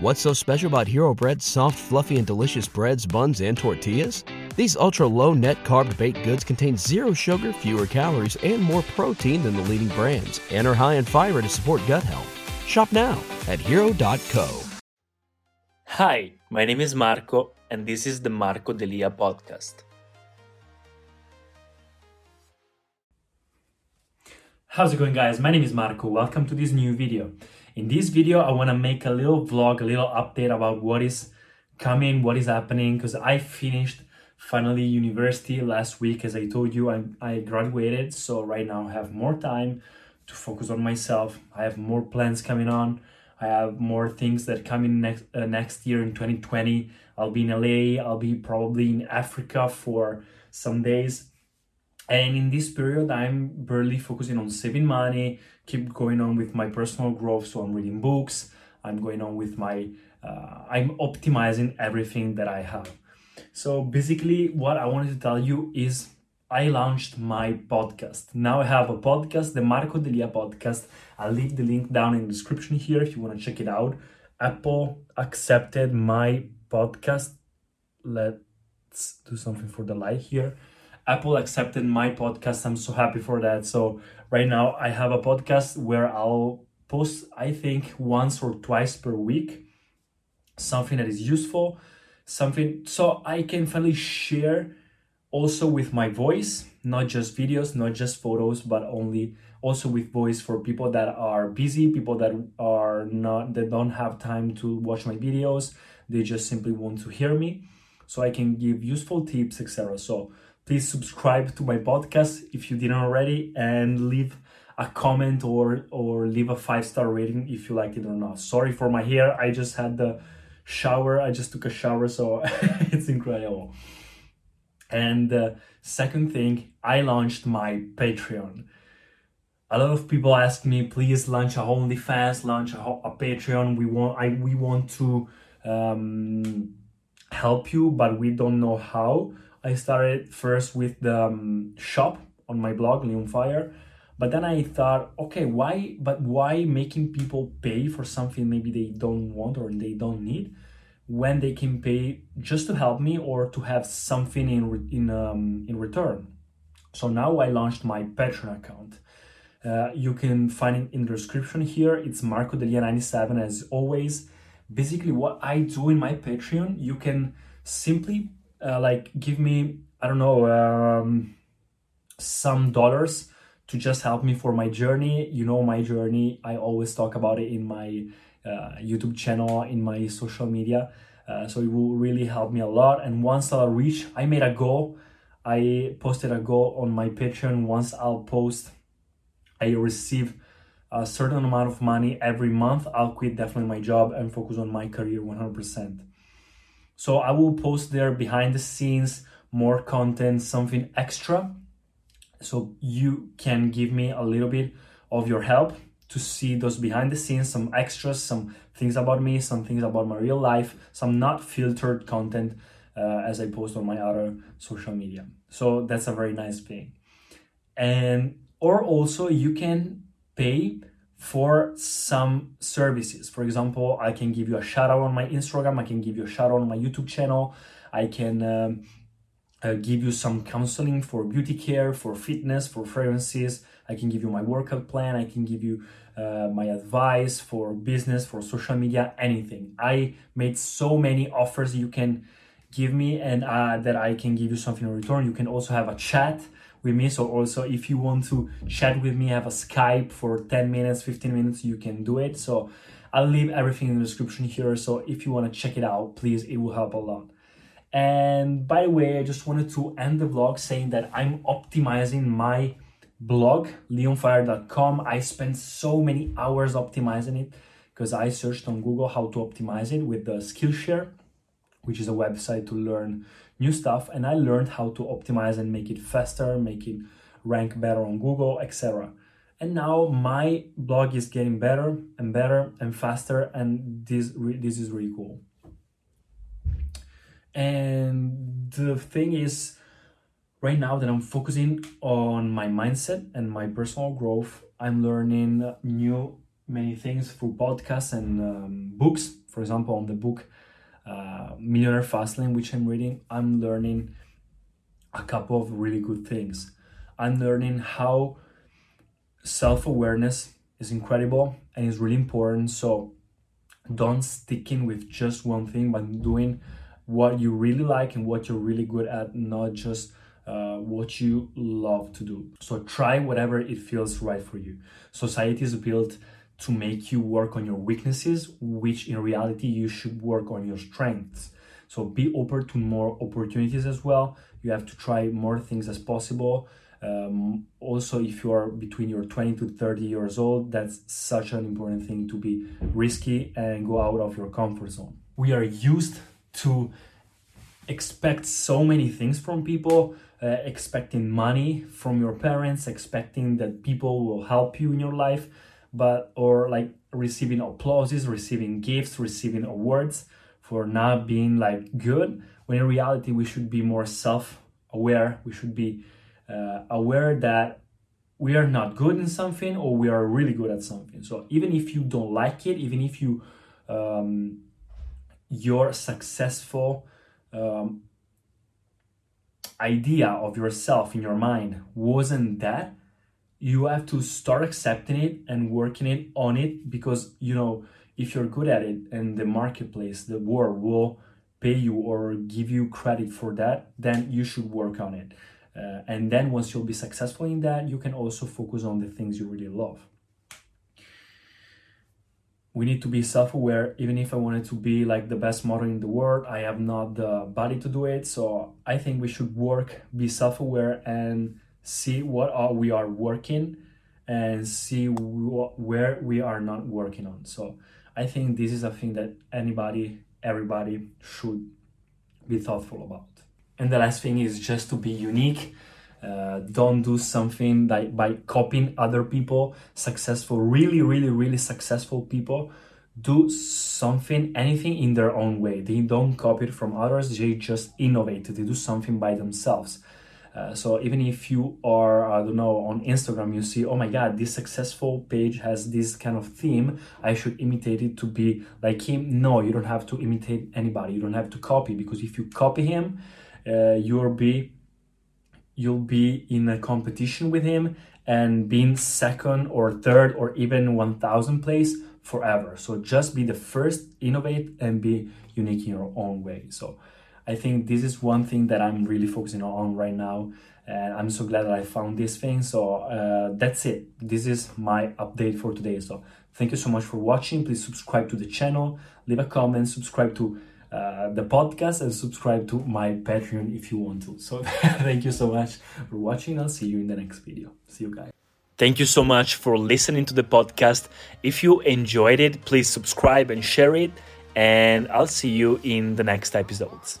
What's so special about Hero Bread's soft, fluffy, and delicious breads, buns, and tortillas? These ultra low net carb baked goods contain zero sugar, fewer calories, and more protein than the leading brands, and are high in fiber to support gut health. Shop now at hero.co. Hi, my name is Marco, and this is the Marco Delia podcast. How's it going, guys? My name is Marco. Welcome to this new video. In this video, I want to make a little vlog, a little update about what is coming, what is happening, because I finished finally university last week. As I told you, I, I graduated, so right now I have more time to focus on myself. I have more plans coming on. I have more things that come in next uh, next year in 2020. I'll be in LA. I'll be probably in Africa for some days. And in this period, I'm barely focusing on saving money, keep going on with my personal growth. So I'm reading books. I'm going on with my, uh, I'm optimizing everything that I have. So basically, what I wanted to tell you is I launched my podcast. Now I have a podcast, the Marco Delia podcast. I'll leave the link down in the description here if you want to check it out. Apple accepted my podcast. Let's do something for the light here. Apple accepted my podcast. I'm so happy for that. So right now I have a podcast where I'll post, I think, once or twice per week, something that is useful, something so I can finally share also with my voice not just videos not just photos but only also with voice for people that are busy people that are not that don't have time to watch my videos they just simply want to hear me so i can give useful tips etc so please subscribe to my podcast if you didn't already and leave a comment or or leave a five star rating if you liked it or not sorry for my hair i just had the shower i just took a shower so it's incredible and uh, second thing, I launched my Patreon. A lot of people ask me, please launch a OnlyFans, launch a, a Patreon. We want, I, we want to um, help you, but we don't know how. I started first with the um, shop on my blog, Leon Fire, but then I thought, okay, why? But why making people pay for something maybe they don't want or they don't need? when they can pay just to help me or to have something in in um, in return. So now I launched my Patreon account. Uh, you can find it in the description here. It's Marco Delia97 as always. Basically, what I do in my Patreon, you can simply uh, like give me I don't know um, some dollars to just help me for my journey. You know my journey. I always talk about it in my uh, YouTube channel, in my social media. Uh, so it will really help me a lot. And once I'll reach, I made a goal. I posted a goal on my Patreon. Once I'll post, I receive a certain amount of money every month. I'll quit definitely my job and focus on my career 100%. So I will post there behind the scenes, more content, something extra. So you can give me a little bit of your help to see those behind the scenes, some extras, some things about me, some things about my real life, some not filtered content uh, as I post on my other social media. So that's a very nice thing. And or also you can pay for some services. For example, I can give you a shout out on my Instagram, I can give you a shout out on my YouTube channel, I can um, uh, give you some counseling for beauty care, for fitness, for fragrances. I can give you my workout plan. I can give you uh, my advice for business, for social media, anything. I made so many offers you can give me and uh, that I can give you something in return. You can also have a chat with me. So also if you want to chat with me, have a Skype for 10 minutes, 15 minutes, you can do it. So I'll leave everything in the description here. So if you want to check it out, please, it will help a lot. And by the way, I just wanted to end the vlog saying that I'm optimizing my blog, leonfire.com. I spent so many hours optimizing it because I searched on Google how to optimize it with the Skillshare, which is a website to learn new stuff. And I learned how to optimize and make it faster, make it rank better on Google, etc. And now my blog is getting better and better and faster, and this this is really cool. And the thing is, right now that I'm focusing on my mindset and my personal growth, I'm learning new many things through podcasts and um, books. For example, on the book uh, Millionaire Fastlane, which I'm reading, I'm learning a couple of really good things. I'm learning how self awareness is incredible and is really important. So don't stick in with just one thing, but doing what you really like and what you're really good at, not just uh, what you love to do. So try whatever it feels right for you. Society is built to make you work on your weaknesses, which in reality you should work on your strengths. So be open to more opportunities as well. You have to try more things as possible. Um, also, if you are between your 20 to 30 years old, that's such an important thing to be risky and go out of your comfort zone. We are used to expect so many things from people, uh, expecting money from your parents, expecting that people will help you in your life but or like receiving applauses, receiving gifts, receiving awards for not being like good. When in reality, we should be more self-aware. We should be uh, aware that we are not good in something or we are really good at something. So even if you don't like it, even if you um, your successful um, idea of yourself in your mind wasn't that, you have to start accepting it and working it on it because you know if you're good at it and the marketplace the world will pay you or give you credit for that then you should work on it. Uh, and then once you'll be successful in that you can also focus on the things you really love. We need to be self-aware. Even if i wanted to be like the best model in the world i have not the body to do it. So i think we should work be self-aware and see what are we are working and see wh- where we are not working on. So i think this is a thing that anybody everybody should be thoughtful about. And the last thing is just to be unique. Uh, don't do something that by copying other people successful really really really successful people do something anything in their own way. They don't copy it from others. They just innovate. They do something by themselves uh, so even if you are, I don't know, on Instagram, you see, oh my God, this successful page has this kind of theme. I should imitate it to be like him. No, you don't have to imitate anybody. You don't have to copy because if you copy him, uh, you'll be you'll be in a competition with him and being second or third or even 1000 place forever. So just be the first, innovate and be unique in your own way. So I think this is one thing that I'm really focusing on right now. And I'm so glad that I found this thing. So uh, that's it. This is my update for today. So thank you so much for watching. Please subscribe to the channel, leave a comment, subscribe to uh, the podcast, and subscribe to my Patreon if you want to. So thank you so much for watching. I'll see you in the next video. See you guys. Thank you so much for listening to the podcast. If you enjoyed it, please subscribe and share it. And I'll see you in the next episodes.